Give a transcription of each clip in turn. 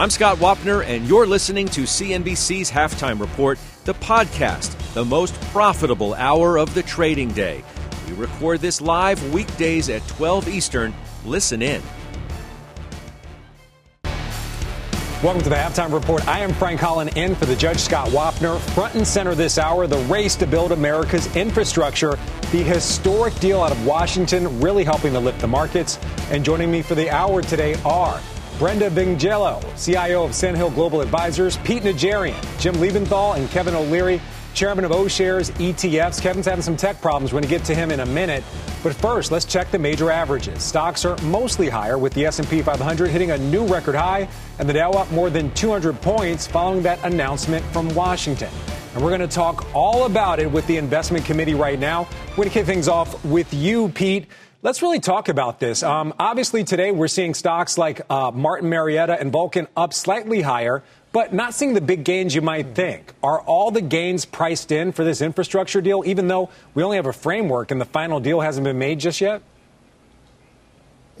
I'm Scott Wapner, and you're listening to CNBC's Halftime Report, the podcast, the most profitable hour of the trading day. We record this live weekdays at 12 Eastern. Listen in. Welcome to the halftime report. I am Frank Holland in for the Judge Scott Wapner. Front and center this hour, the race to build America's infrastructure. The historic deal out of Washington really helping to lift the markets. And joining me for the hour today are Brenda Vingiello, CIO of Sandhill Global Advisors, Pete Najarian, Jim Lebenthal, and Kevin O'Leary, chairman of O'Shares ETFs. Kevin's having some tech problems. We're going to get to him in a minute. But first, let's check the major averages. Stocks are mostly higher with the S&P 500 hitting a new record high and the Dow up more than 200 points following that announcement from Washington. And we're going to talk all about it with the investment committee right now. We're going to kick things off with you, Pete. Let's really talk about this. Um, obviously, today we're seeing stocks like uh, Martin Marietta and Vulcan up slightly higher, but not seeing the big gains you might think. Are all the gains priced in for this infrastructure deal, even though we only have a framework and the final deal hasn't been made just yet?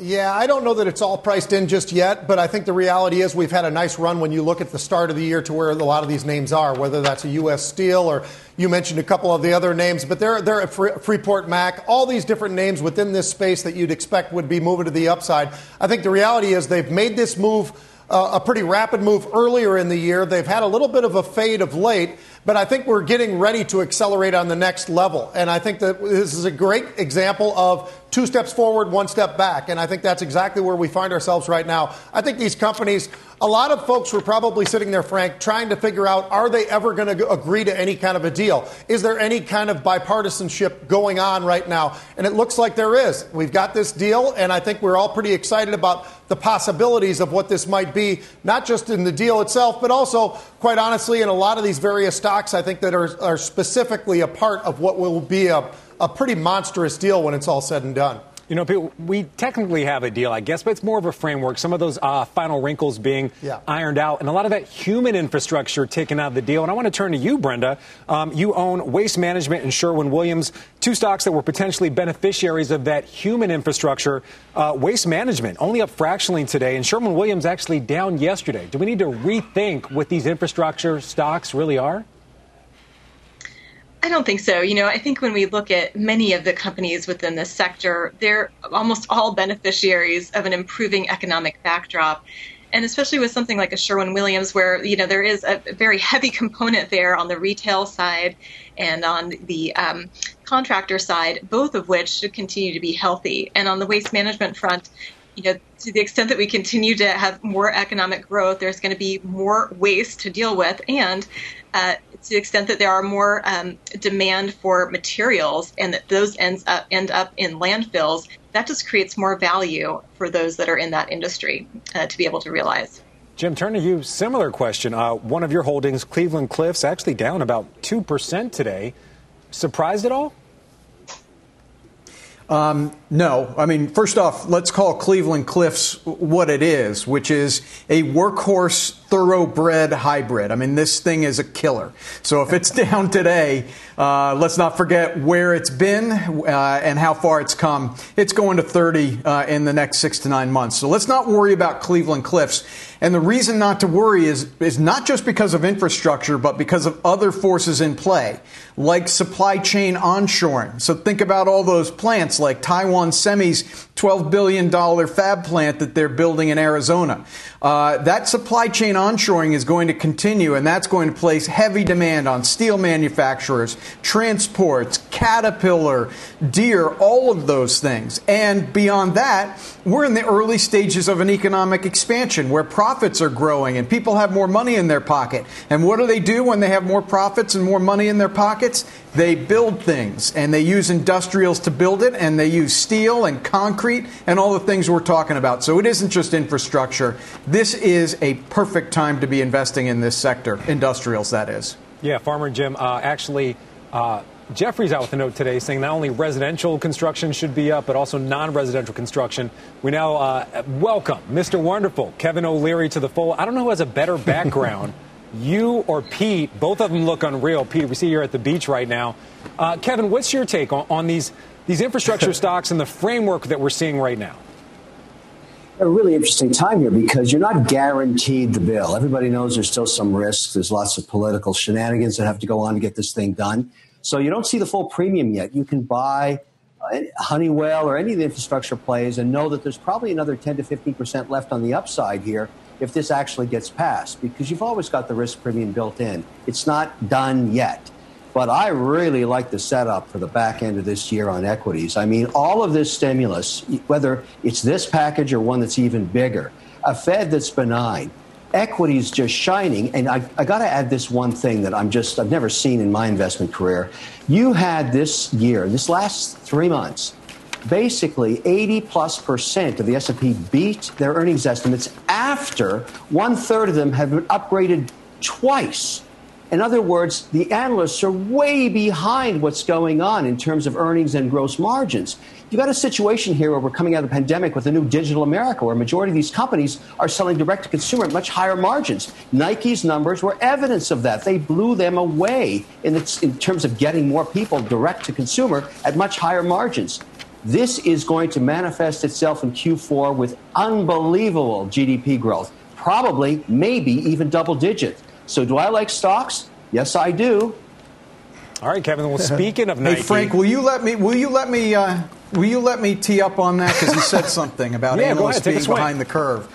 Yeah, I don't know that it's all priced in just yet, but I think the reality is we've had a nice run when you look at the start of the year to where a lot of these names are, whether that's a U.S. Steel or you mentioned a couple of the other names, but they're, they're at Freeport Mac, all these different names within this space that you'd expect would be moving to the upside. I think the reality is they've made this move. Uh, a pretty rapid move earlier in the year. They've had a little bit of a fade of late, but I think we're getting ready to accelerate on the next level. And I think that this is a great example of two steps forward, one step back. And I think that's exactly where we find ourselves right now. I think these companies, a lot of folks were probably sitting there, Frank, trying to figure out are they ever going to agree to any kind of a deal? Is there any kind of bipartisanship going on right now? And it looks like there is. We've got this deal, and I think we're all pretty excited about the possibilities of what this might be, not just in the deal itself, but also, quite honestly, in a lot of these various stocks, I think that are, are specifically a part of what will be a a pretty monstrous deal when it's all said and done. You know, we technically have a deal, I guess, but it's more of a framework. Some of those uh, final wrinkles being yeah. ironed out, and a lot of that human infrastructure taken out of the deal. And I want to turn to you, Brenda. Um, you own Waste Management and Sherwin Williams, two stocks that were potentially beneficiaries of that human infrastructure. Uh, Waste Management only up fractionally today, and Sherwin Williams actually down yesterday. Do we need to rethink what these infrastructure stocks really are? I don't think so. You know, I think when we look at many of the companies within this sector, they're almost all beneficiaries of an improving economic backdrop. And especially with something like a Sherwin Williams, where you know there is a very heavy component there on the retail side and on the um, contractor side, both of which should continue to be healthy. And on the waste management front, you know, to the extent that we continue to have more economic growth, there's going to be more waste to deal with, and uh, to the extent that there are more um, demand for materials and that those ends up, end up in landfills, that just creates more value for those that are in that industry uh, to be able to realize. Jim, turn to you. Similar question. Uh, one of your holdings, Cleveland Cliffs, actually down about 2% today. Surprised at all? Um, no. I mean, first off, let's call Cleveland Cliffs what it is, which is a workhorse thoroughbred hybrid. I mean, this thing is a killer. So if it's down today, uh, let's not forget where it's been uh, and how far it's come. It's going to 30 uh, in the next six to nine months. So let's not worry about Cleveland Cliffs. And the reason not to worry is, is not just because of infrastructure, but because of other forces in play, like supply chain onshoring. So think about all those plants like Taiwan Semi's $12 billion fab plant that they're building in Arizona. Uh, that supply chain onshoring is going to continue, and that's going to place heavy demand on steel manufacturers, transports, Caterpillar, Deere, all of those things. And beyond that, we're in the early stages of an economic expansion where profits are growing and people have more money in their pocket. And what do they do when they have more profits and more money in their pockets? They build things and they use industrials to build it and they use steel and concrete and all the things we're talking about. So it isn't just infrastructure. This is a perfect time to be investing in this sector, industrials, that is. Yeah, Farmer Jim, uh, actually, uh, Jefferies out with a note today saying not only residential construction should be up, but also non residential construction. We now uh, welcome Mr. Wonderful, Kevin O'Leary, to the fold. I don't know who has a better background, you or Pete. Both of them look unreal. Pete, we see you're at the beach right now. Uh, Kevin, what's your take on, on these, these infrastructure stocks and the framework that we're seeing right now? a really interesting time here because you're not guaranteed the bill. Everybody knows there's still some risks. There's lots of political shenanigans that have to go on to get this thing done. So you don't see the full premium yet. You can buy uh, Honeywell or any of the infrastructure plays and know that there's probably another 10 to 15% left on the upside here if this actually gets passed because you've always got the risk premium built in. It's not done yet. But I really like the setup for the back end of this year on equities. I mean, all of this stimulus, whether it's this package or one that's even bigger, a Fed that's benign, equities just shining. And I, I got to add this one thing that I'm just, I've never seen in my investment career. You had this year, this last three months, basically 80 plus percent of the S&P beat their earnings estimates after one third of them have been upgraded twice. In other words, the analysts are way behind what's going on in terms of earnings and gross margins. You've got a situation here where we're coming out of the pandemic with a new digital America where a majority of these companies are selling direct to consumer at much higher margins. Nike's numbers were evidence of that. They blew them away in, in terms of getting more people direct to consumer at much higher margins. This is going to manifest itself in Q4 with unbelievable GDP growth, probably, maybe even double digit. So, do I like stocks? Yes, I do. All right, Kevin. Well, speaking of Nike, hey Frank, will you let me? Will you let me? Uh, will you let me tee up on that because he said something about yeah, analysts being behind the curve.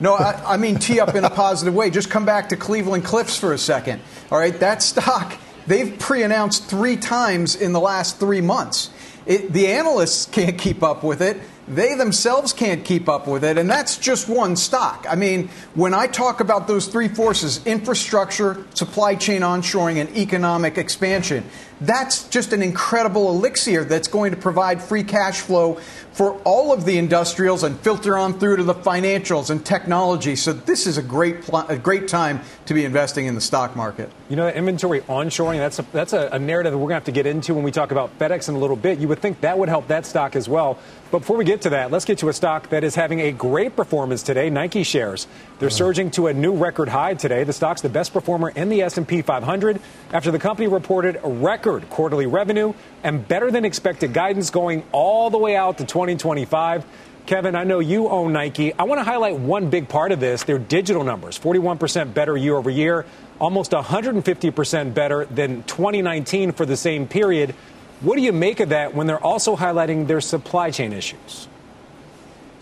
No, I, I mean tee up in a positive way. Just come back to Cleveland Cliffs for a second. All right, that stock they've pre-announced three times in the last three months. It, the analysts can't keep up with it. They themselves can't keep up with it, and that's just one stock. I mean, when I talk about those three forces infrastructure, supply chain onshoring, and economic expansion that's just an incredible elixir that's going to provide free cash flow for all of the industrials and filter on through to the financials and technology. So this is a great pl- a great time to be investing in the stock market. You know, inventory onshoring, that's a, that's a, a narrative that we're going to have to get into when we talk about FedEx in a little bit. You would think that would help that stock as well. But before we get to that, let's get to a stock that is having a great performance today, Nike shares. They're uh-huh. surging to a new record high today. The stock's the best performer in the S&P 500 after the company reported a record quarterly revenue and better than expected guidance going all the way out to 2025. Kevin, I know you own Nike. I want to highlight one big part of this their digital numbers 41% better year over year, almost 150% better than 2019 for the same period. What do you make of that when they're also highlighting their supply chain issues?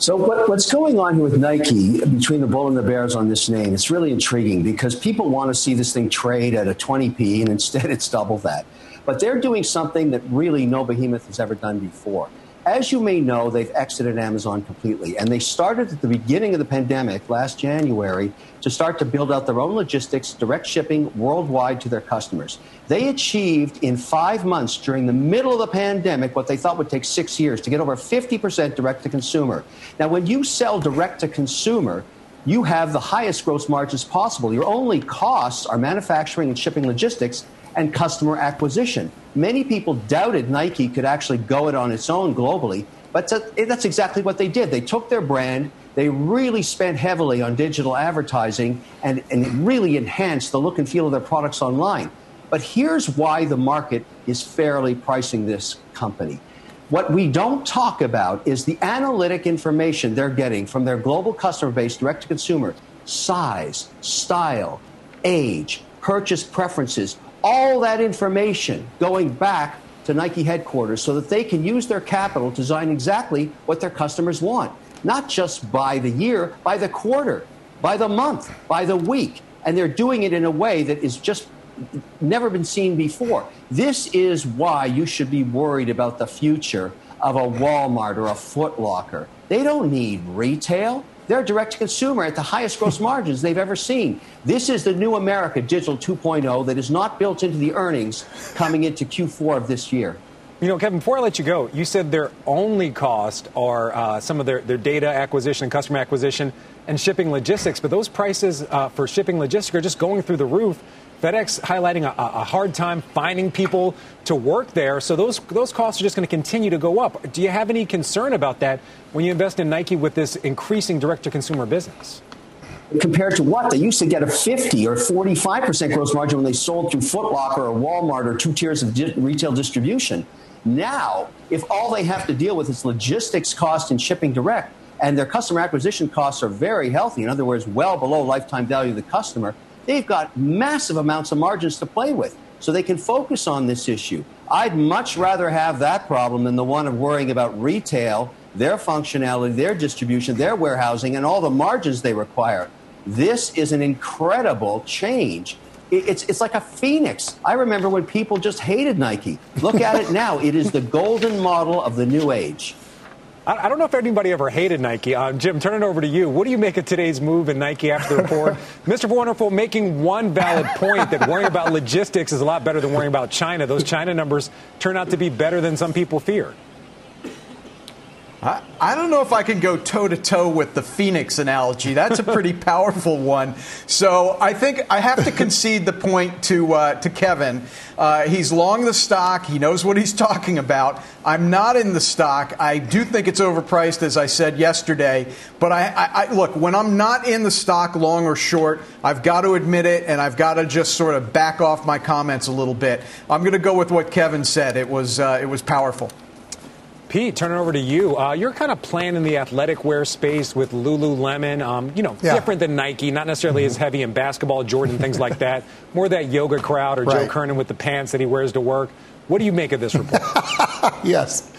So what, what's going on here with Nike between the bull and the bears on this name? It's really intriguing because people want to see this thing trade at a 20p, and instead it's double that. But they're doing something that really no behemoth has ever done before. As you may know, they've exited Amazon completely, and they started at the beginning of the pandemic last January to start to build out their own logistics, direct shipping worldwide to their customers. They achieved in five months during the middle of the pandemic what they thought would take six years to get over 50% direct to consumer. Now, when you sell direct to consumer, you have the highest gross margins possible. Your only costs are manufacturing and shipping logistics and customer acquisition. Many people doubted Nike could actually go it on its own globally, but that's exactly what they did. They took their brand, they really spent heavily on digital advertising, and, and really enhanced the look and feel of their products online. But here's why the market is fairly pricing this company. What we don't talk about is the analytic information they're getting from their global customer base, direct to consumer, size, style, age, purchase preferences, all that information going back to Nike headquarters so that they can use their capital to design exactly what their customers want, not just by the year, by the quarter, by the month, by the week. And they're doing it in a way that is just never been seen before. This is why you should be worried about the future of a Walmart or a Foot Locker. They don't need retail. They're direct to consumer at the highest gross margins they've ever seen. This is the new America Digital 2.0 that is not built into the earnings coming into Q4 of this year. You know, Kevin, before I let you go, you said their only cost are uh, some of their, their data acquisition and customer acquisition and shipping logistics, but those prices uh, for shipping logistics are just going through the roof. FedEx highlighting a, a, hard time finding people to work there. So those those costs are just going to continue to go up. Do you have any concern about that when you invest in Nike with this increasing direct to consumer business? Compared to what? They used to get a 50 or 45% gross margin when they sold through Foot Locker or Walmart or two tiers of di- retail distribution. Now, if all they have to deal with is logistics cost and shipping direct, and their customer acquisition costs are very healthy, in other words, well below lifetime value of the customer, they've got massive amounts of margins to play with. So they can focus on this issue. I'd much rather have that problem than the one of worrying about retail, their functionality, their distribution, their warehousing, and all the margins they require. This is an incredible change it's, it's like a phoenix. I remember when people just hated Nike. Look at it now. It is the golden model of the new age. I don't know if anybody ever hated Nike. Uh, Jim, turn it over to you. What do you make of today's move in Nike after the report? Mr. Wonderful making one valid point that worrying about logistics is a lot better than worrying about China. Those China numbers turn out to be better than some people fear. I, I don't know if I can go toe to toe with the Phoenix analogy. That's a pretty powerful one. So I think I have to concede the point to uh, to Kevin. Uh, he's long the stock. He knows what he's talking about. I'm not in the stock. I do think it's overpriced, as I said yesterday. But I, I, I look when I'm not in the stock, long or short, I've got to admit it, and I've got to just sort of back off my comments a little bit. I'm going to go with what Kevin said. It was uh, it was powerful. Pete, turn it over to you. Uh, you're kind of playing in the athletic wear space with Lululemon. Um, you know, yeah. different than Nike, not necessarily mm-hmm. as heavy in basketball, Jordan, things like that. More that yoga crowd or right. Joe Kernan with the pants that he wears to work. What do you make of this report? yes.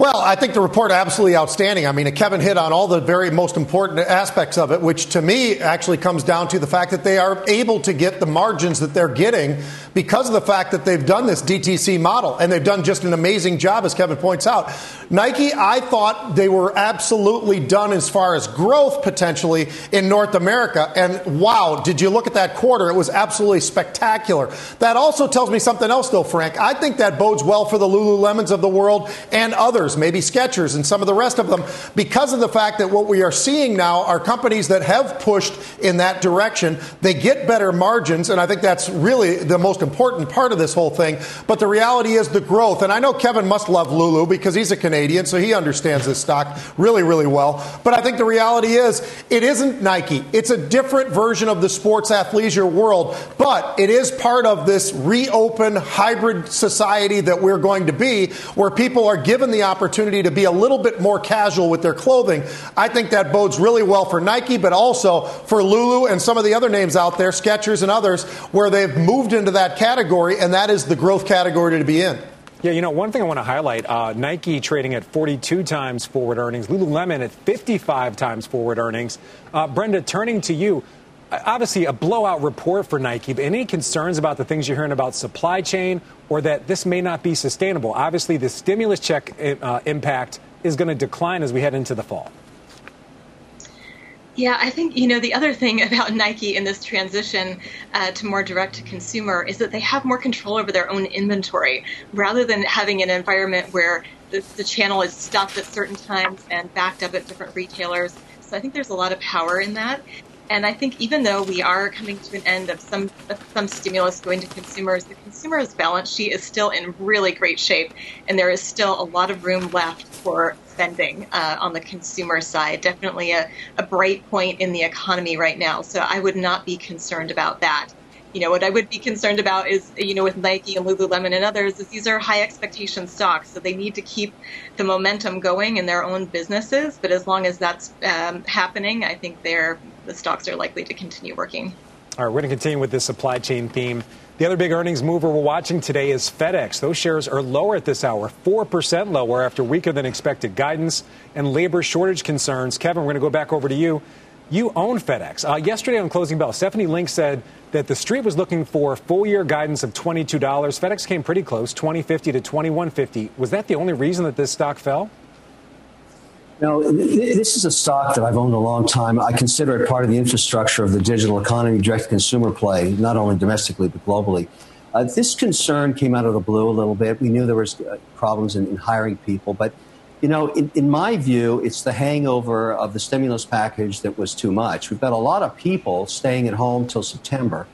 Well, I think the report absolutely outstanding. I mean, Kevin hit on all the very most important aspects of it, which to me actually comes down to the fact that they are able to get the margins that they're getting because of the fact that they've done this DTC model and they've done just an amazing job, as Kevin points out. Nike, I thought they were absolutely done as far as growth potentially in North America. And wow, did you look at that quarter? It was absolutely spectacular. That also tells me something else, though, Frank. I think that bodes well for the Lululemons of the world and others maybe Skechers and some of the rest of them, because of the fact that what we are seeing now are companies that have pushed in that direction. They get better margins, and I think that's really the most important part of this whole thing. But the reality is the growth. And I know Kevin must love Lulu because he's a Canadian, so he understands this stock really, really well. But I think the reality is it isn't Nike. It's a different version of the sports athleisure world, but it is part of this reopen hybrid society that we're going to be where people are given the opportunity to be a little bit more casual with their clothing. I think that bodes really well for Nike, but also for Lulu and some of the other names out there, Skechers and others, where they've moved into that category, and that is the growth category to be in. Yeah, you know, one thing I want to highlight uh, Nike trading at 42 times forward earnings, Lululemon at 55 times forward earnings. Uh, Brenda, turning to you, obviously a blowout report for Nike, but any concerns about the things you're hearing about supply chain or that this may not be sustainable? Obviously, the stimulus check uh, impact is going to decline as we head into the fall. Yeah, I think, you know, the other thing about Nike in this transition uh, to more direct to consumer is that they have more control over their own inventory rather than having an environment where the, the channel is stuffed at certain times and backed up at different retailers. So I think there's a lot of power in that. And I think even though we are coming to an end of some of some stimulus going to consumers, the consumer's balance sheet is still in really great shape, and there is still a lot of room left for spending uh, on the consumer side. Definitely a, a bright point in the economy right now. So I would not be concerned about that you know, what I would be concerned about is, you know, with Nike and Lululemon and others, is these are high expectation stocks, so they need to keep the momentum going in their own businesses. But as long as that's um, happening, I think they're the stocks are likely to continue working. All right, we're going to continue with this supply chain theme. The other big earnings mover we're watching today is FedEx. Those shares are lower at this hour, 4% lower after weaker than expected guidance and labor shortage concerns. Kevin, we're going to go back over to you. You own FedEx. Uh, yesterday on Closing Bell, Stephanie Link said that the street was looking for full year guidance of $22. FedEx came pretty close, 2050 to 2150. Was that the only reason that this stock fell? No, this is a stock that I've owned a long time. I consider it part of the infrastructure of the digital economy, direct consumer play, not only domestically but globally. Uh, this concern came out of the blue a little bit. We knew there was uh, problems in, in, hiring people, but you know, in, in, my view, it's the hangover of the stimulus package that was too much. We've got a lot of people staying at home till September,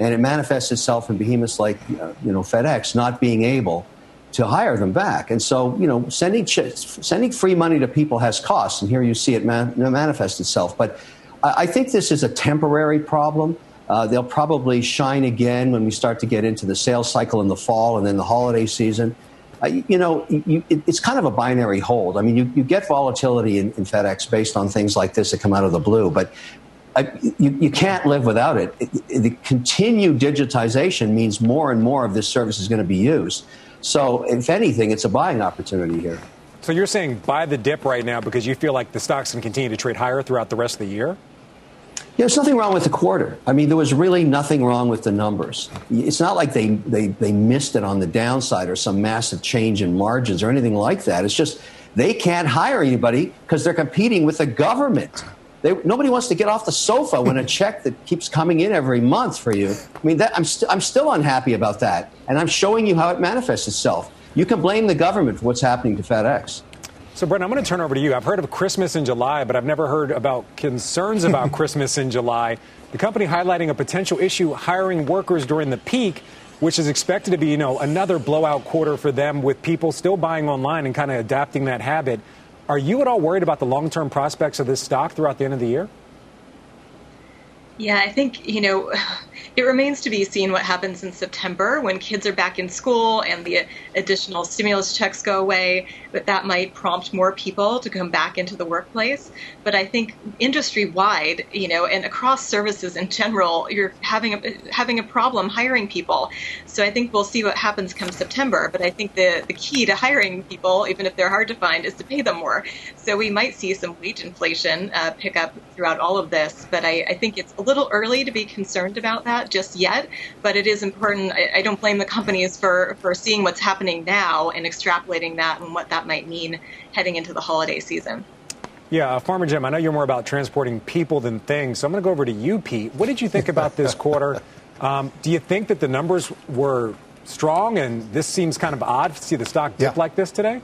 and it manifests itself in behemoths like uh, you know FedEx not being able to hire them back. And so, you know, sending sending free money to people has costs, and here you see it man- manifest itself. But I, I, think this is a temporary problem. Uh, they'll probably shine again when we start to get into the sales cycle in the fall and then the holiday season. Uh, you, know, you, it, it's kind of a binary hold. I mean, you, you get volatility in, in, FedEx based on things like this that come out of the blue, but I, you, you, can't live without it. it. The continued digitization means more and more of this service is going to be used. So, if anything, it's a buying opportunity here. So, you're saying buy the dip right now because you feel like the stocks can continue to trade higher throughout the rest of the year? Yeah, there's nothing wrong with the quarter. I mean, there was really nothing wrong with the numbers. It's not like they, they, they missed it on the downside or some massive change in margins or anything like that. It's just they can't hire anybody because they're competing with the government. They, nobody wants to get off the sofa when a check that keeps coming in every month for you. I mean, that, I'm, st- I'm still unhappy about that. And I'm showing you how it manifests itself. You can blame the government for what's happening to FedEx. So, Brent, I'm going to turn over to you. I've heard of Christmas in July, but I've never heard about concerns about Christmas in July. The company highlighting a potential issue hiring workers during the peak, which is expected to be, you know, another blowout quarter for them with people still buying online and kind of adapting that habit. Are you at all worried about the long term prospects of this stock throughout the end of the year? Yeah, I think, you know, it remains to be seen what happens in September when kids are back in school and the additional stimulus checks go away. But that might prompt more people to come back into the workplace. But I think industry wide, you know, and across services in general, you're having a having a problem hiring people. So I think we'll see what happens come September. But I think the the key to hiring people, even if they're hard to find, is to pay them more. So we might see some wage inflation uh, pick up throughout all of this. But I, I think it's a little early to be concerned about that just yet, but it is important. I, I don't blame the companies for, for seeing what's happening now and extrapolating that and what that might mean heading into the holiday season. Yeah, uh, Farmer Jim, I know you're more about transporting people than things, so I'm going to go over to you, Pete. What did you think about this quarter? Um, do you think that the numbers were strong and this seems kind of odd to see the stock dip yeah. like this today?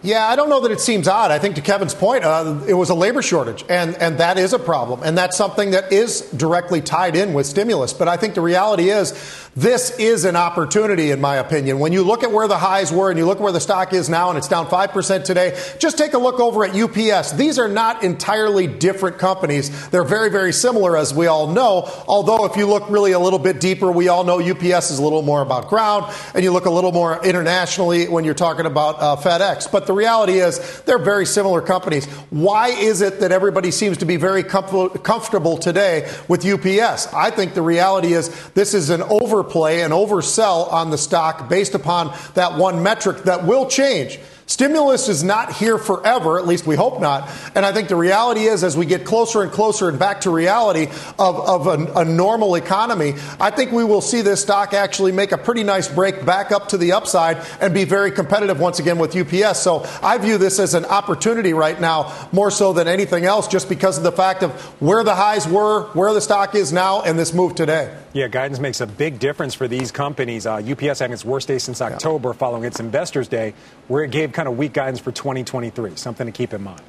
Yeah, I don't know that it seems odd. I think to Kevin's point, uh, it was a labor shortage, and, and that is a problem. And that's something that is directly tied in with stimulus. But I think the reality is this is an opportunity, in my opinion. When you look at where the highs were and you look where the stock is now, and it's down 5% today, just take a look over at UPS. These are not entirely different companies. They're very, very similar, as we all know. Although, if you look really a little bit deeper, we all know UPS is a little more about ground, and you look a little more internationally when you're talking about uh, FedEx. But the reality is they're very similar companies. Why is it that everybody seems to be very comf- comfortable today with UPS? I think the reality is this is an overplay, an oversell on the stock based upon that one metric that will change. Stimulus is not here forever, at least we hope not. And I think the reality is, as we get closer and closer and back to reality of, of a, a normal economy, I think we will see this stock actually make a pretty nice break back up to the upside and be very competitive once again with UPS. So I view this as an opportunity right now, more so than anything else, just because of the fact of where the highs were, where the stock is now, and this move today. Yeah, guidance makes a big difference for these companies. Uh, UPS having its worst day since October yeah. following its Investors Day, where it gave kind of weak guidance for 2023. Something to keep in mind.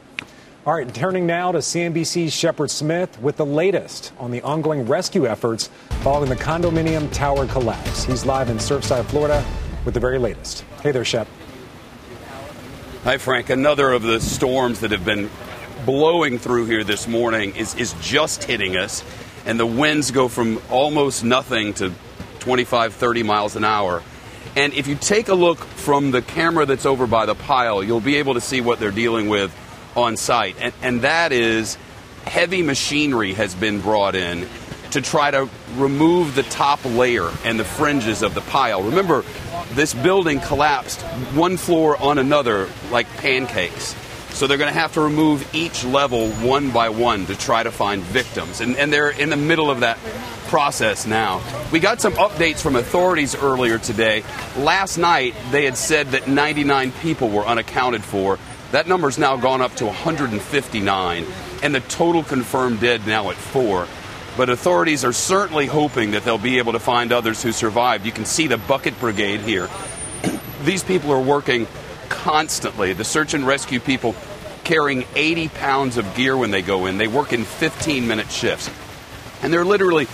All right, turning now to CNBC's Shepard Smith with the latest on the ongoing rescue efforts following the condominium tower collapse. He's live in Surfside, Florida, with the very latest. Hey there, Shep. Hi, Frank. Another of the storms that have been blowing through here this morning is, is just hitting us, and the winds go from almost nothing to 25, 30 miles an hour. And if you take a look from the camera that's over by the pile, you'll be able to see what they're dealing with on site. And, and that is heavy machinery has been brought in to try to remove the top layer and the fringes of the pile. Remember, this building collapsed one floor on another like pancakes. So they're going to have to remove each level one by one to try to find victims. And, and they're in the middle of that process now. We got some updates from authorities earlier today. Last night, they had said that 99 people were unaccounted for. That number's now gone up to 159, and the total confirmed dead now at four. But authorities are certainly hoping that they'll be able to find others who survived. You can see the bucket brigade here. These people are working constantly. The search and rescue people carrying 80 pounds of gear when they go in. They work in 15 minute shifts. And they're literally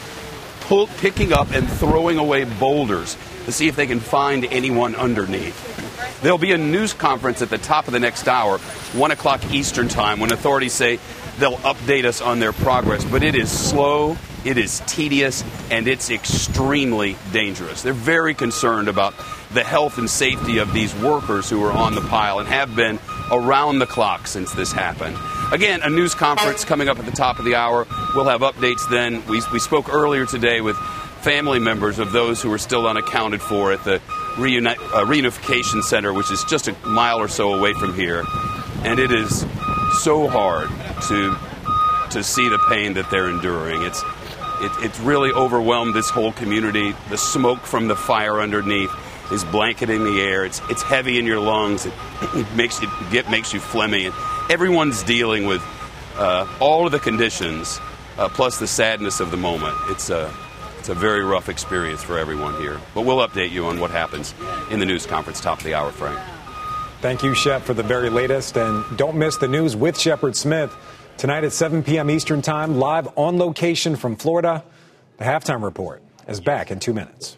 pull, picking up and throwing away boulders to see if they can find anyone underneath. There'll be a news conference at the top of the next hour, 1 o'clock Eastern Time, when authorities say they'll update us on their progress. But it is slow, it is tedious, and it's extremely dangerous. They're very concerned about the health and safety of these workers who are on the pile and have been around the clock since this happened. Again, a news conference coming up at the top of the hour. We'll have updates then. We, we spoke earlier today with family members of those who are still unaccounted for at the reuni- uh, reunification center, which is just a mile or so away from here. And it is so hard to to see the pain that they're enduring. It's it, it's really overwhelmed this whole community. The smoke from the fire underneath is blanketing the air. It's it's heavy in your lungs. It, it makes you get makes you phlegmy. And everyone's dealing with uh, all of the conditions, uh, plus the sadness of the moment. It's a it's a very rough experience for everyone here. But we'll update you on what happens in the news conference top of the hour, Frank. Thank you, Shep, for the very latest. And don't miss the news with Shepard Smith tonight at 7 p.m. Eastern Time, live on location from Florida. The halftime report is back in two minutes.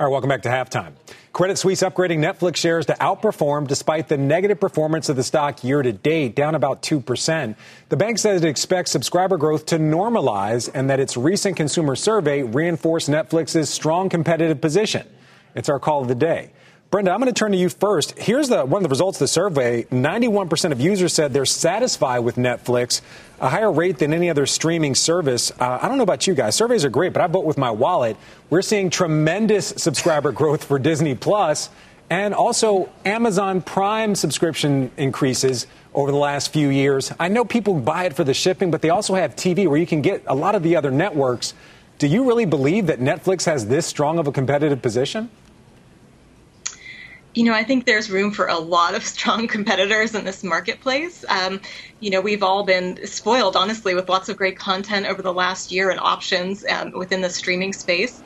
All right, welcome back to halftime. Credit Suisse upgrading Netflix shares to outperform despite the negative performance of the stock year to date, down about 2%. The bank says it expects subscriber growth to normalize and that its recent consumer survey reinforced Netflix's strong competitive position. It's our call of the day. Brenda, I'm going to turn to you first. Here's the, one of the results of the survey 91% of users said they're satisfied with Netflix, a higher rate than any other streaming service. Uh, I don't know about you guys. Surveys are great, but I vote with my wallet. We're seeing tremendous subscriber growth for Disney Plus and also Amazon Prime subscription increases over the last few years. I know people buy it for the shipping, but they also have TV where you can get a lot of the other networks. Do you really believe that Netflix has this strong of a competitive position? You know, I think there's room for a lot of strong competitors in this marketplace. Um, you know, we've all been spoiled, honestly, with lots of great content over the last year and options um, within the streaming space.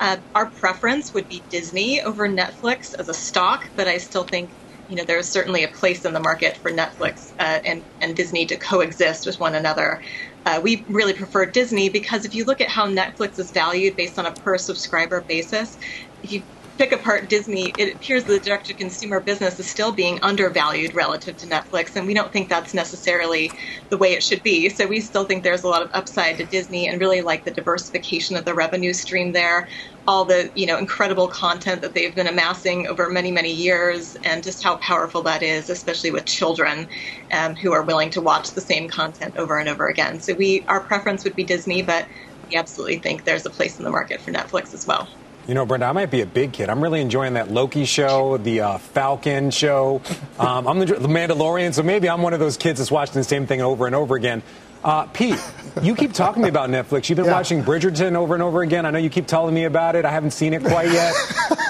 Uh, our preference would be Disney over Netflix as a stock, but I still think, you know, there's certainly a place in the market for Netflix uh, and, and Disney to coexist with one another. Uh, we really prefer Disney because if you look at how Netflix is valued based on a per subscriber basis, if you pick apart Disney, it appears the direct to consumer business is still being undervalued relative to Netflix, and we don't think that's necessarily the way it should be. So we still think there's a lot of upside to Disney and really like the diversification of the revenue stream there, all the you know incredible content that they've been amassing over many many years, and just how powerful that is, especially with children um, who are willing to watch the same content over and over again. So we our preference would be Disney, but we absolutely think there's a place in the market for Netflix as well. You know, Brenda, I might be a big kid. I'm really enjoying that Loki show, the uh, Falcon show. Um, I'm the, the, Mandalorian, so maybe I'm one of those kids that's watching the same thing over and over again. Uh, Pete, you keep talking to me about Netflix. You've been yeah. watching Bridgerton over and over again. I know you keep telling me about it. I haven't seen it quite yet.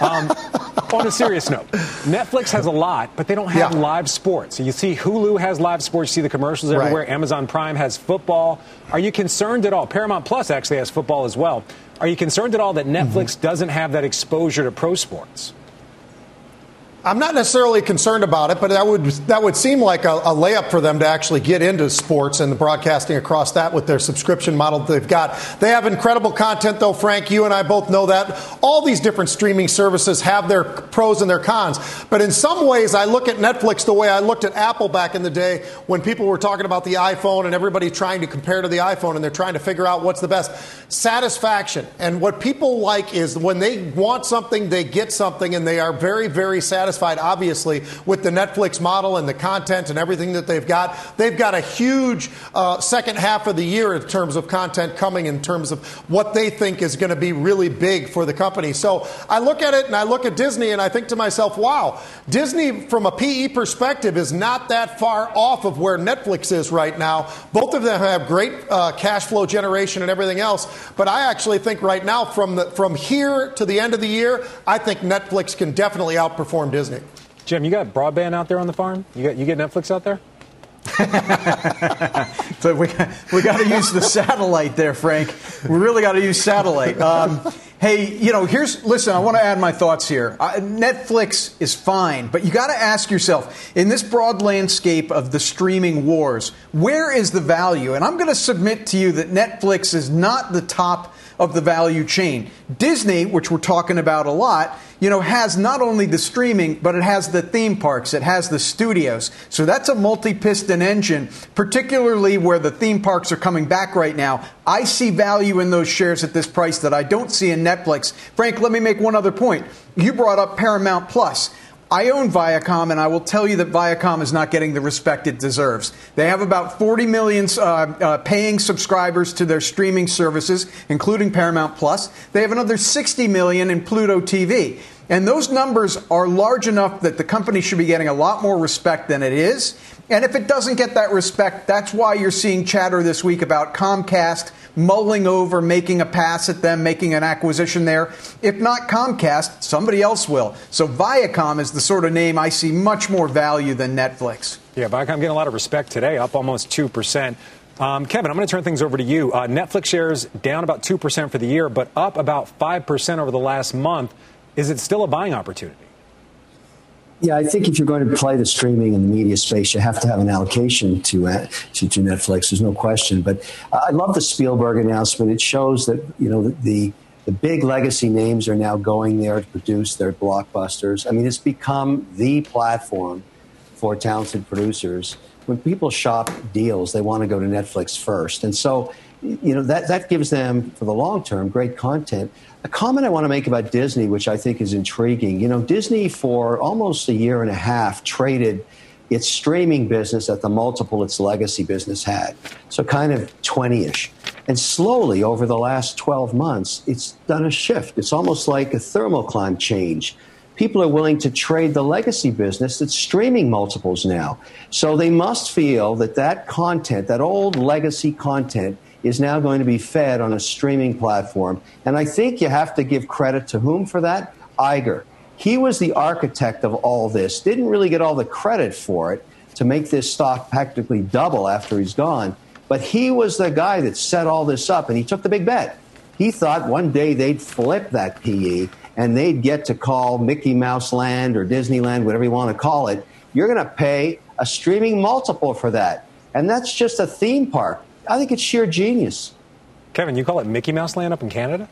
Um, on a serious note, Netflix has a lot, but they don't have yeah. live sports. So you see Hulu has live sports, you see the commercials everywhere. Right. Amazon Prime has football. Are you concerned at all? Paramount Plus actually has football as well. Are you concerned at all that Netflix mm-hmm. doesn't have that exposure to pro sports? I'm not necessarily concerned about it, but that would that would seem like a, a, layup for them to actually get into sports and the broadcasting across that with their subscription model that they've got. They have incredible content, though. Frank, you and I both know that all these different streaming services have their pros and their cons. But in some ways, I look at Netflix the way I looked at Apple back in the day when people were talking about the iPhone and everybody trying to compare to the iPhone and they're trying to figure out what's the best. Satisfaction and what people like is when they want something, they get something, and they are very, very satisfied satisfied, obviously, with the Netflix model and the content and everything that they've got. They've got a huge uh, second half of the year in terms of content coming, in terms of what they think is going to be really big for the company. So I look at it and I look at Disney and I think to myself, wow, Disney, from a PE perspective, is not that far off of where Netflix is right now. Both of them have great uh, cash flow generation and everything else. But I actually think right now, from, the, from here to the end of the year, I think Netflix can definitely outperform Disney. Disney. Jim, you got broadband out there on the farm? You got you get Netflix out there? but we got, we got to use the satellite there, Frank. We really got to use satellite. Um, hey, you know, here's listen. I want to add my thoughts here. Uh, Netflix is fine, but you got to ask yourself in this broad landscape of the streaming wars, where is the value? And I'm going to submit to you that Netflix is not the top of the value chain. Disney, which we're talking about a lot, you know, has not only the streaming, but it has the theme parks, it has the studios. So that's a multi piston engine, particularly where the theme parks are coming back right now. I see value in those shares at this price that I don't see in Netflix. Frank, let me make one other point. You brought up Paramount Plus. I own Viacom, and I will tell you that Viacom is not getting the respect it deserves. They have about 40 million uh, uh, paying subscribers to their streaming services, including Paramount Plus. They have another 60 million in Pluto TV. And those numbers are large enough that the company should be getting a lot more respect than it is. And if it doesn't get that respect, that's why you're seeing chatter this week about Comcast mulling over making a pass at them, making an acquisition there. If not Comcast, somebody else will. So Viacom is the sort of name I see much more value than Netflix. Yeah, Viacom getting a lot of respect today, up almost 2%. Um, Kevin, I'm going to turn things over to you. Uh, Netflix shares down about 2% for the year, but up about 5% over the last month. Is it still a buying opportunity? Yeah, I think if you're going to play the streaming and the media space, you have to have an allocation to uh, to, to Netflix. There's no question. But I love the Spielberg announcement. It shows that you know the the big legacy names are now going there to produce their blockbusters. I mean, it's become the platform for talented producers. When people shop deals, they want to go to Netflix first, and so you know that that gives them for the long term great content. A comment I want to make about Disney, which I think is intriguing. You know, Disney for almost a year and a half traded its streaming business at the multiple its legacy business had, so kind of 20 ish. And slowly over the last 12 months, it's done a shift. It's almost like a thermocline change. People are willing to trade the legacy business that's streaming multiples now. So they must feel that that content, that old legacy content, is now going to be fed on a streaming platform. And I think you have to give credit to whom for that? Iger. He was the architect of all this, didn't really get all the credit for it to make this stock practically double after he's gone. But he was the guy that set all this up, and he took the big bet. He thought one day they'd flip that PE and they'd get to call Mickey Mouse Land or Disneyland, whatever you want to call it. You're going to pay a streaming multiple for that. And that's just a theme park. I think it's sheer genius. Kevin, you call it Mickey Mouse Land up in Canada?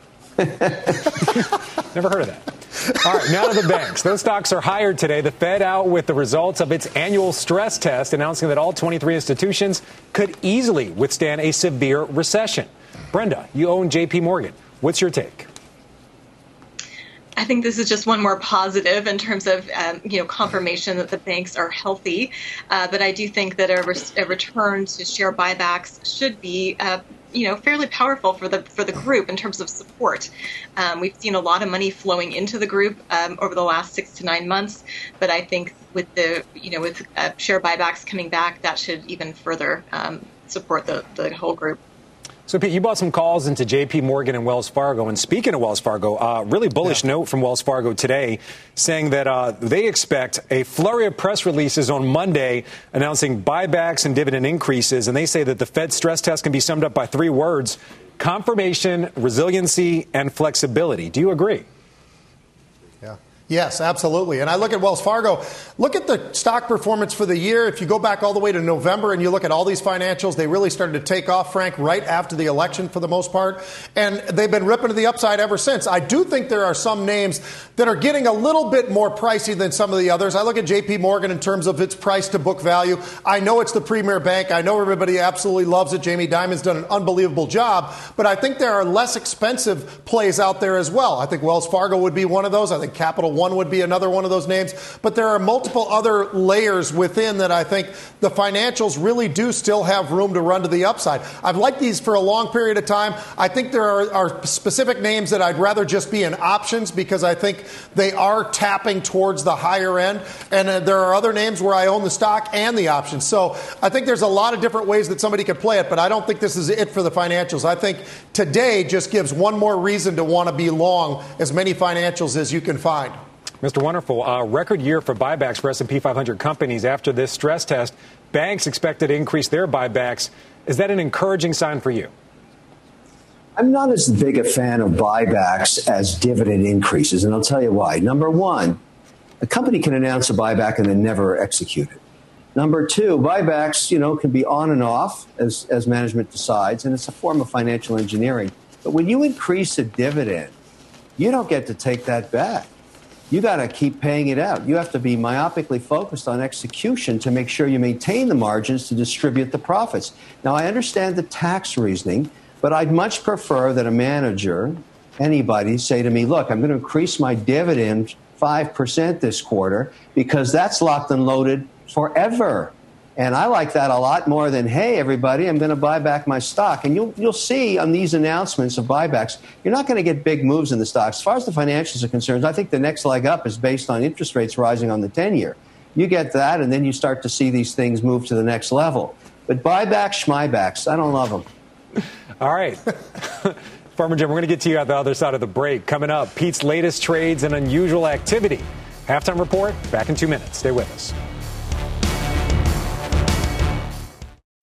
Never heard of that. All right, now to the banks. Those stocks are higher today. The Fed out with the results of its annual stress test, announcing that all 23 institutions could easily withstand a severe recession. Brenda, you own JP Morgan. What's your take? I think this is just one more positive in terms of um, you know confirmation that the banks are healthy. Uh, but I do think that a, a, return to share buybacks should be. Uh, you know, fairly powerful for the for the group in terms of support. Um, we've seen a lot of money flowing into the group um, over the last six to nine months, but I think with the you know with uh, share buybacks coming back, that should even further um, support the the whole group. So, Pete, you bought some calls into JP Morgan and Wells Fargo. And speaking of Wells Fargo, uh, really bullish yeah. note from Wells Fargo today saying that uh, they expect a flurry of press releases on Monday announcing buybacks and dividend increases. And they say that the Fed stress test can be summed up by three words confirmation, resiliency, and flexibility. Do you agree? Yes, absolutely. And I look at Wells Fargo. Look at the stock performance for the year. If you go back all the way to November and you look at all these financials, they really started to take off, Frank, right after the election for the most part. And they've been ripping to the upside ever since. I do think there are some names that are getting a little bit more pricey than some of the others. I look at JP Morgan in terms of its price to book value. I know it's the premier bank. I know everybody absolutely loves it. Jamie Dimon's done an unbelievable job. But I think there are less expensive plays out there as well. I think Wells Fargo would be one of those. I think Capital one would be another one of those names. But there are multiple other layers within that I think the financials really do still have room to run to the upside. I've liked these for a long period of time. I think there are, are specific names that I'd rather just be in options because I think they are tapping towards the higher end. And uh, there are other names where I own the stock and the options. So I think there's a lot of different ways that somebody could play it, but I don't think this is it for the financials. I think today just gives one more reason to want to be long as many financials as you can find. Mr. Wonderful, uh, record year for buybacks for S&P 500 companies after this stress test. Banks expected to increase their buybacks. Is that an encouraging sign for you? I'm not as big a fan of buybacks as dividend increases, and I'll tell you why. Number one, a company can announce a buyback and then never execute it. Number two, buybacks, you know, can be on and off as, as management decides, and it's a form of financial engineering. But when you increase a dividend, you don't get to take that back you got to keep paying it out. You have to be myopically focused on execution to make sure you maintain the margins to distribute the profits. Now, I understand the tax reasoning, but I'd much prefer that a manager, anybody, say to me, look, I'm going to increase my dividend 5% this quarter because that's locked and loaded forever. And I like that a lot more than, hey, everybody, I'm going to buy back my stock. And you'll, you'll see on these announcements of buybacks, you're not going to get big moves in the stocks. As far as the financials are concerned, I think the next leg up is based on interest rates rising on the 10 year. You get that, and then you start to see these things move to the next level. But buybacks, schmybacks, I don't love them. All right. Farmer Jim, we're going to get to you at the other side of the break. Coming up, Pete's latest trades and unusual activity. Halftime report, back in two minutes. Stay with us.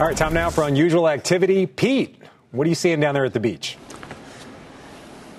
All right, time now for unusual activity. Pete, what are you seeing down there at the beach?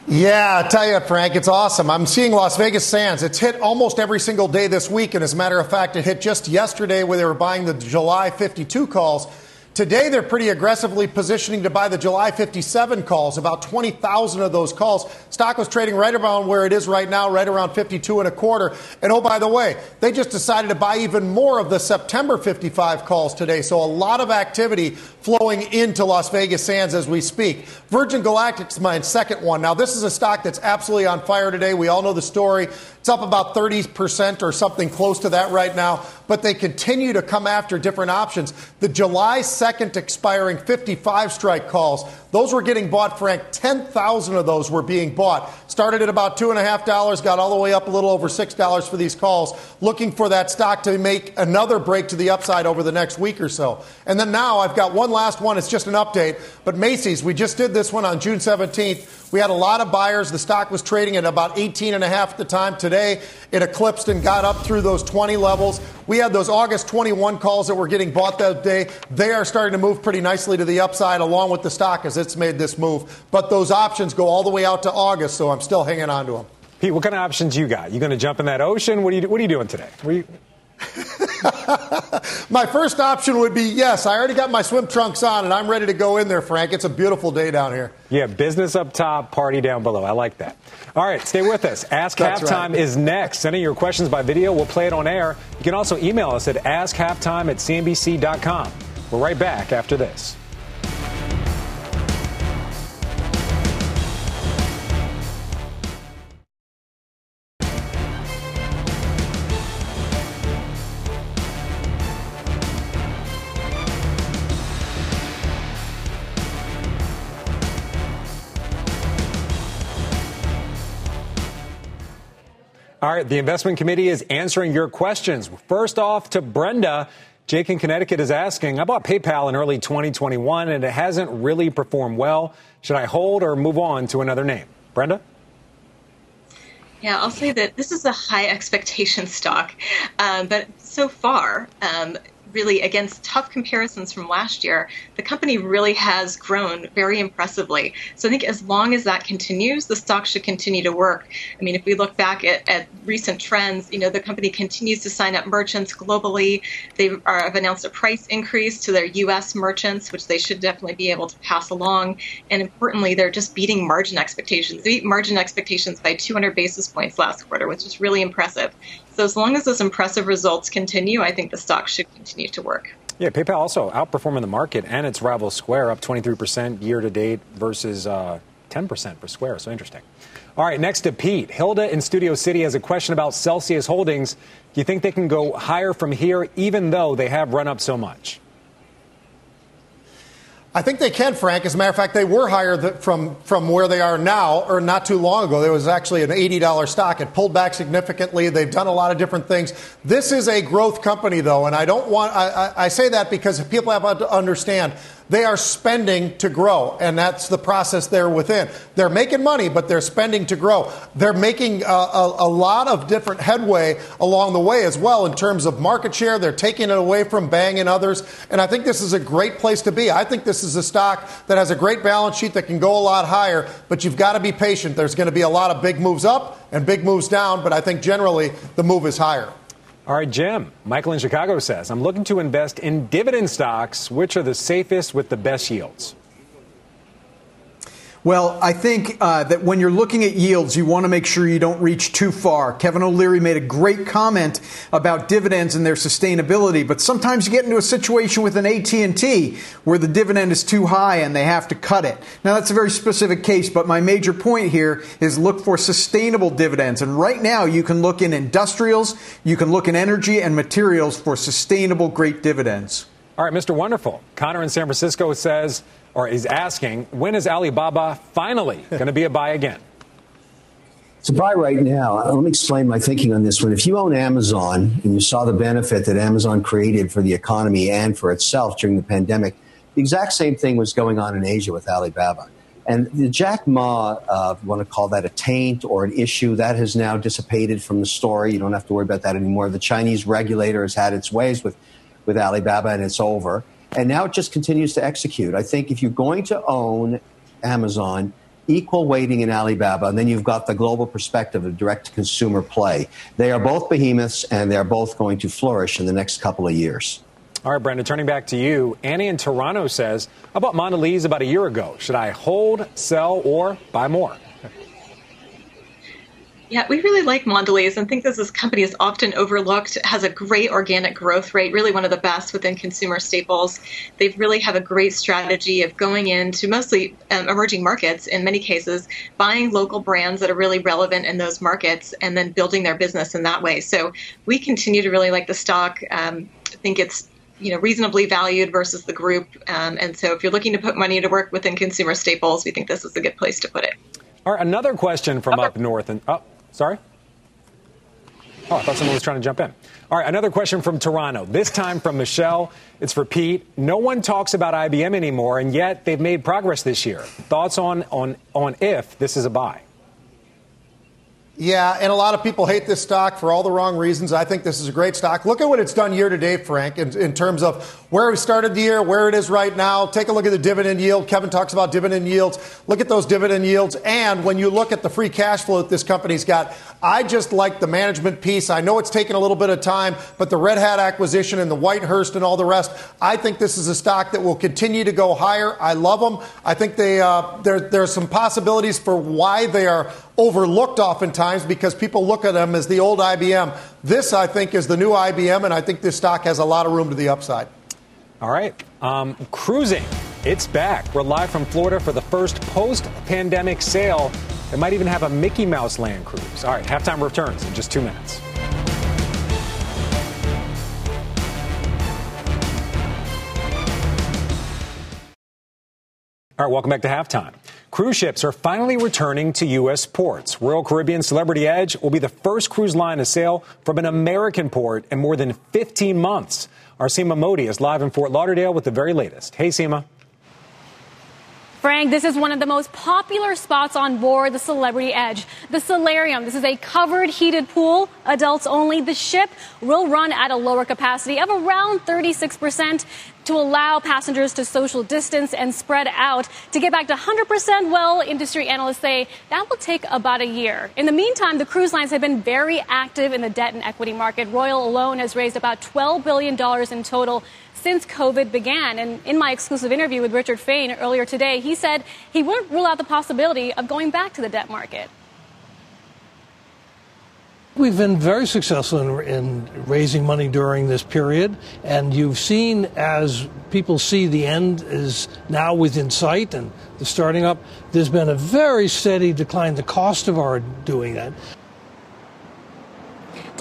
Yeah, I tell you, Frank, it's awesome. I'm seeing Las Vegas Sands. It's hit almost every single day this week. And as a matter of fact, it hit just yesterday where they were buying the July 52 calls. Today, they're pretty aggressively positioning to buy the July 57 calls, about 20,000 of those calls. Stock was trading right around where it is right now, right around 52 and a quarter. And oh, by the way, they just decided to buy even more of the September 55 calls today. So a lot of activity flowing into Las Vegas Sands as we speak. Virgin Galactic's my second one. Now, this is a stock that's absolutely on fire today. We all know the story. It's up about 30% or something close to that right now, but they continue to come after different options. The July 2nd expiring 55 strike calls, those were getting bought, Frank. 10,000 of those were being bought. Started at about $2.5, got all the way up a little over $6 for these calls, looking for that stock to make another break to the upside over the next week or so. And then now I've got one last one. It's just an update. But Macy's, we just did this one on June 17th. We had a lot of buyers. The stock was trading at about 18 and a half at the time. Today, it eclipsed and got up through those 20 levels. We had those August 21 calls that were getting bought that day. They are starting to move pretty nicely to the upside along with the stock as it's made this move. But those options go all the way out to August, so I'm still hanging on to them. Pete, what kind of options you got? You going to jump in that ocean? What are you, what are you doing today? my first option would be yes. I already got my swim trunks on and I'm ready to go in there, Frank. It's a beautiful day down here. Yeah, business up top, party down below. I like that. All right, stay with us. Ask Halftime right. is next. Sending your questions by video. We'll play it on air. You can also email us at askhalftime at cnbc.com. We're right back after this. All right, the investment committee is answering your questions. First off to Brenda. Jake in Connecticut is asking, I bought PayPal in early 2021 and it hasn't really performed well. Should I hold or move on to another name? Brenda? Yeah, I'll say that this is a high expectation stock, um, but so far, um, really against tough comparisons from last year, the company really has grown very impressively. So I think as long as that continues, the stock should continue to work. I mean, if we look back at, at recent trends, you know, the company continues to sign up merchants globally. They are, have announced a price increase to their U.S. merchants, which they should definitely be able to pass along. And importantly, they're just beating margin expectations. They beat margin expectations by 200 basis points last quarter, which is really impressive. So as long as those impressive results continue, I think the stock should continue to work. Yeah, PayPal also outperforming the market and its rival Square, up 23% year to date versus uh, 10% for Square. So interesting. All right, next to Pete. Hilda in Studio City has a question about Celsius Holdings. Do you think they can go higher from here, even though they have run up so much? I think they can, Frank. As a matter of fact, they were higher from, from where they are now, or not too long ago. There was actually an $80 stock. It pulled back significantly. They've done a lot of different things. This is a growth company, though, and I don't want, I, I, I say that because people have to understand they are spending to grow, and that's the process they're within. They're making money, but they're spending to grow. They're making a, a, a, lot of different headway along the way as well in terms of market share. They're taking it away from Bang and others, and I think this is a great place to be. I think this is a stock that has a great balance sheet that can go a lot higher, but you've got to be patient. There's going to be a lot of big moves up and big moves down, but I think generally the move is higher. All right, Jim. Michael in Chicago says, I'm looking to invest in dividend stocks. Which are the safest with the best yields? Well, I think uh, that when you're looking at yields, you want to make sure you don't reach too far. Kevin O'Leary made a great comment about dividends and their sustainability, but sometimes you get into a situation with an AT&T where the dividend is too high and they have to cut it. Now that's a very specific case, but my major point here is look for sustainable dividends. And right now you can look in industrials, you can look in energy and materials for sustainable great dividends. All right, Mr. Wonderful. Connor in San Francisco says or is asking, when is Alibaba finally going to be a buy again? It's a buy right now. Uh, let me explain my thinking on this one. If you own Amazon and you saw the benefit that Amazon created for the economy and for itself during the pandemic, the exact same thing was going on in Asia with Alibaba. And the Jack Ma, uh, want to call that a taint or an issue, that has now dissipated from the story. You don't have to worry about that anymore. The Chinese regulator has had its ways with, with Alibaba and it's over. And now it just continues to execute. I think if you're going to own Amazon, equal weighting in Alibaba, and then you've got the global perspective of direct to consumer play. They are both behemoths, and they're both going to flourish in the next couple of years. All right, Brenda, turning back to you. Annie in Toronto says, I bought Mondelez about a year ago. Should I hold, sell, or buy more? Yeah, we really like Mondelez and think this, this company is often overlooked, has a great organic growth rate, really one of the best within consumer staples. They really have a great strategy of going into mostly um, emerging markets in many cases, buying local brands that are really relevant in those markets, and then building their business in that way. So we continue to really like the stock. Um, I think it's you know reasonably valued versus the group, um, and so if you're looking to put money to work within consumer staples, we think this is a good place to put it. All right, another question from up north, and oh, Sorry? Oh, I thought someone was trying to jump in. All right, another question from Toronto. This time from Michelle. It's for Pete. No one talks about IBM anymore, and yet they've made progress this year. Thoughts on, on, on if this is a buy? Yeah, and a lot of people hate this stock for all the wrong reasons. I think this is a great stock. Look at what it's done year to date, Frank, in, in, terms of where we started the year, where it is right now. Take a look at the dividend yield. Kevin talks about dividend yields. Look at those dividend yields. And when you look at the free cash flow that this company's got, I just like the management piece. I know it's taken a little bit of time, but the Red Hat acquisition and the Whitehurst and all the rest, I think this is a stock that will continue to go higher. I love them. I think they uh, there, there are some possibilities for why they are overlooked oftentimes because people look at them as the old IBM. This, I think, is the new IBM, and I think this stock has a lot of room to the upside. All right. Um, cruising, it's back. We're live from Florida for the first post pandemic sale. It might even have a Mickey Mouse land cruise. All right, halftime returns in just two minutes. All right, welcome back to halftime. Cruise ships are finally returning to U.S. ports. Royal Caribbean Celebrity Edge will be the first cruise line to sail from an American port in more than 15 months. Our Seema Modi is live in Fort Lauderdale with the very latest. Hey, Seema. Frank, this is one of the most popular spots on board the Celebrity Edge. The Solarium. This is a covered heated pool, adults only. The ship will run at a lower capacity of around 36% to allow passengers to social distance and spread out. To get back to 100%, well, industry analysts say that will take about a year. In the meantime, the cruise lines have been very active in the debt and equity market. Royal alone has raised about $12 billion in total since COVID began. And in my exclusive interview with Richard Fain earlier today, he said he wouldn't rule out the possibility of going back to the debt market. We've been very successful in, in, raising money during this period, and you've seen as people see the end is now within sight and the starting up, there's been a very steady decline. in The cost of our doing that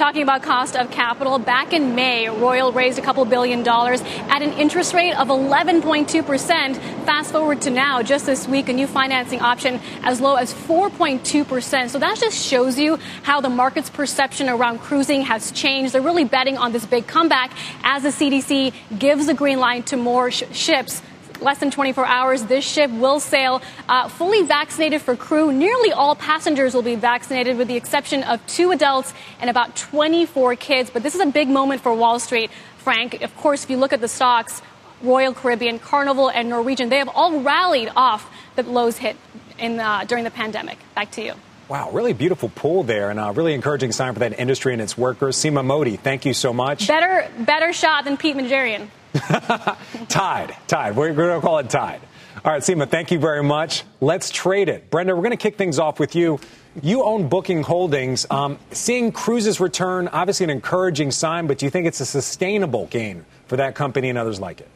Talking about cost of capital, back in May, Royal raised a couple billion dollars at an interest rate of 11.2%. Fast forward to now, just this week, a new financing option as low as 4.2%. So that just shows you how the market's perception around cruising has changed. They're really betting on this big comeback as the CDC gives the green light to more sh- ships less than 24 hours, this ship will sail uh, fully vaccinated for crew. Nearly all passengers will be vaccinated, with the exception of two adults and about 24 kids. But this is a big moment for Wall Street, Frank. Of course, if you look at the stocks, Royal Caribbean, Carnival, and Norwegian, they have all rallied off the lows hit in, uh, during the pandemic. Back to you. Wow, really beautiful pool there, and a really encouraging sign for that industry and its workers. Seema Modi, thank you so much. Better, better shot than Pete Najarian. tied, tied. We're going to call it tied. All right, Seema, thank you very much. Let's trade it. Brenda, we're going to kick things off with you. You own Booking Holdings. Um, seeing cruises return, obviously an encouraging sign, but do you think it's a sustainable gain for that company and others like it?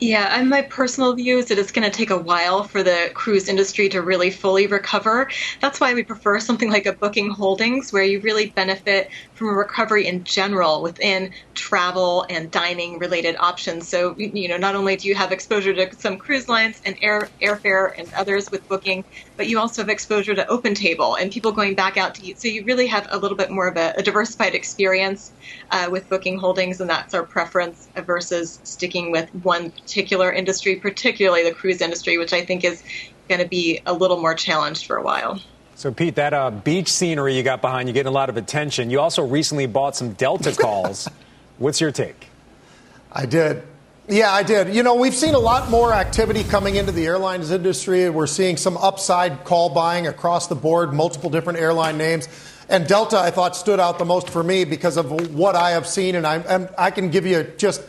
Yeah, and my personal view is that it's going to take a while for the cruise industry to really fully recover. That's why we prefer something like a Booking Holdings, where you really benefit from a recovery in general within travel and dining related options. So, you know, not only do you have exposure to some cruise lines and air airfare and others with Booking, but you also have exposure to open table and people going back out to eat. So you really have a little bit more of a, a diversified experience uh, with Booking Holdings, and that's our preference versus sticking with one particular industry, particularly the cruise industry, which I think is going to be a little more challenged for a while. So, Pete, that uh, beach scenery you got behind you getting a lot of attention. You also recently bought some Delta calls. What's your take? I did. Yeah, I did. You know, we've seen a lot more activity coming into the airlines industry. We're seeing some upside call buying across the board, multiple different airline names. And Delta, I thought, stood out the most for me because of what I have seen. And I, I can give you just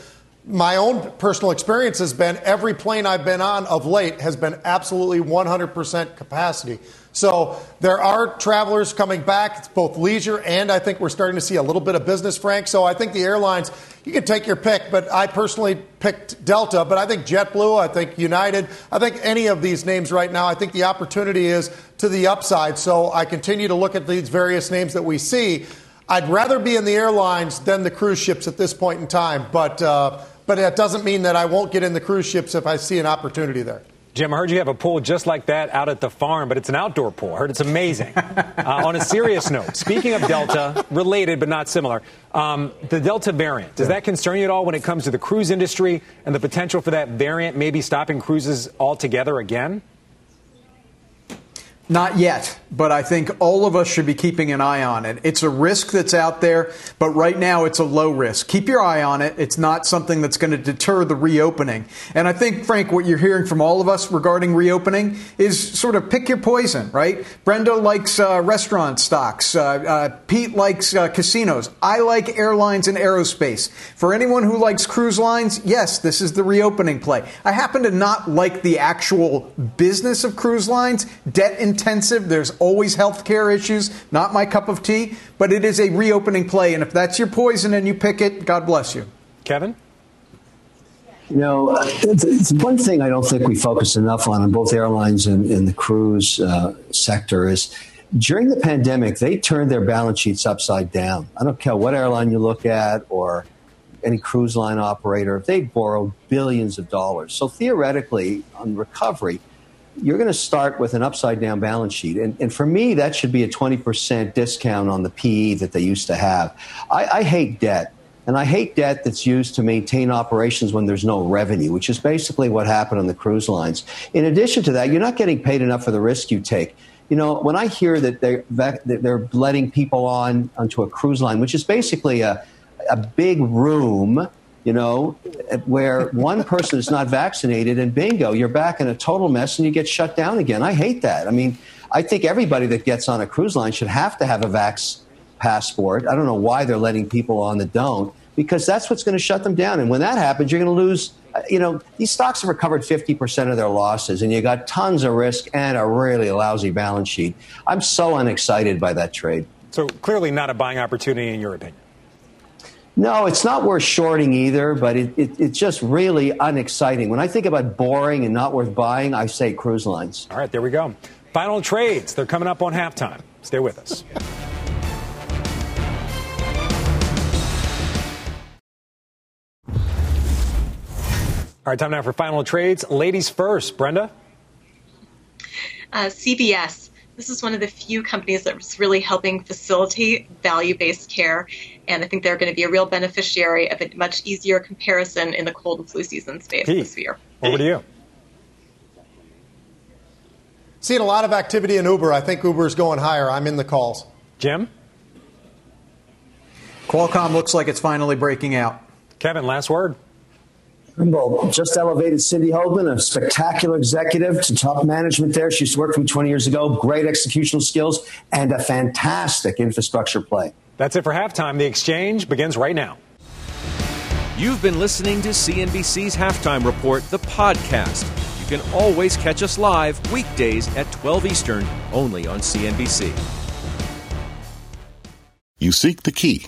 my own personal experience has been every plane I've been on of late has been absolutely 100% capacity. So there are travelers coming back. It's both leisure and I think we're starting to see a little bit of business, Frank. So I think the airlines, you can take your pick, but I personally picked Delta. But I think JetBlue, I think United, I think any of these names right now, I think the opportunity is to the upside. So I continue to look at these various names that we see. I'd rather be in the airlines than the cruise ships at this point in time. But, uh, but that doesn't mean that I won't get in the cruise ships if I see an opportunity there. Jim, I heard you have a pool just like that out at the farm, but it's an outdoor pool. I heard it's amazing. uh, on a serious note, speaking of Delta, related but not similar, um, the Delta variant, does that concern you at all when it comes to the cruise industry and the potential for that variant maybe stopping cruises altogether again? Not yet, but I think all of us should be keeping an eye on it. It's a risk that's out there, but right now it's a low risk. Keep your eye on it. It's not something that's going to deter the reopening. And I think, Frank, what you're hearing from all of us regarding reopening is sort of pick your poison, right? Brenda likes uh, restaurant stocks. Uh, uh, Pete likes uh, casinos. I like airlines and aerospace. For anyone who likes cruise lines, yes, this is the reopening play. I happen to not like the actual business of cruise lines, debt intensive. There's always health care issues. Not my cup of tea, but it is a reopening play. And if that's your poison and you pick it, God bless you. Kevin? You know, it's one thing I don't think we focus enough on in both airlines and, and the cruise uh, sector is during the pandemic, they turned their balance sheets upside down. I don't care what airline you look at or any cruise line operator, they borrowed billions of dollars. So theoretically, on recovery, you're going to start with an upside down balance sheet. And, and for me, that should be a 20% discount on the PE that they used to have. I, I hate debt. And I hate debt that's used to maintain operations when there's no revenue, which is basically what happened on the cruise lines. In addition to that, you're not getting paid enough for the risk you take. You know, when I hear that they're, they're letting people on onto a cruise line, which is basically a, a big room you know, where one person is not vaccinated and bingo, you're back in a total mess and you get shut down again. I hate that. I mean, I think everybody that gets on a cruise line should have to have a vax passport. I don't know why they're letting people on that don't, because that's what's going to shut them down. And when that happens, you're going to lose. Uh, you know, these stocks have recovered 50% of their losses, and you got tons of risk and a really lousy balance sheet. I'm so unexcited by that trade. So clearly not a buying opportunity in your opinion. No, it's not worth shorting either, but it, it, it's just really unexciting. When I think about boring and not worth buying, I say cruise lines. All right, there we go. Final trades. They're coming up on halftime. Stay with us. All right, time now for final trades. Ladies first, Brenda. Uh, CVS this is one of the few companies that's really helping facilitate value based care. And I think they're going to be a real beneficiary of a much easier comparison in the cold and flu season space Pete, this year. Over to you. Seeing a lot of activity in Uber. I think Uber is going higher. I'm in the calls. Jim? Qualcomm looks like it's finally breaking out. Kevin, last word. Trimble just elevated Cindy Holdman, a spectacular executive, to top management there. She used to work for me 20 years ago. Great executional skills and a fantastic infrastructure play. That's it for halftime. The exchange begins right now. You've been listening to CNBC's Halftime Report, the podcast. You can always catch us live weekdays at 12 Eastern, only on CNBC. You seek the key.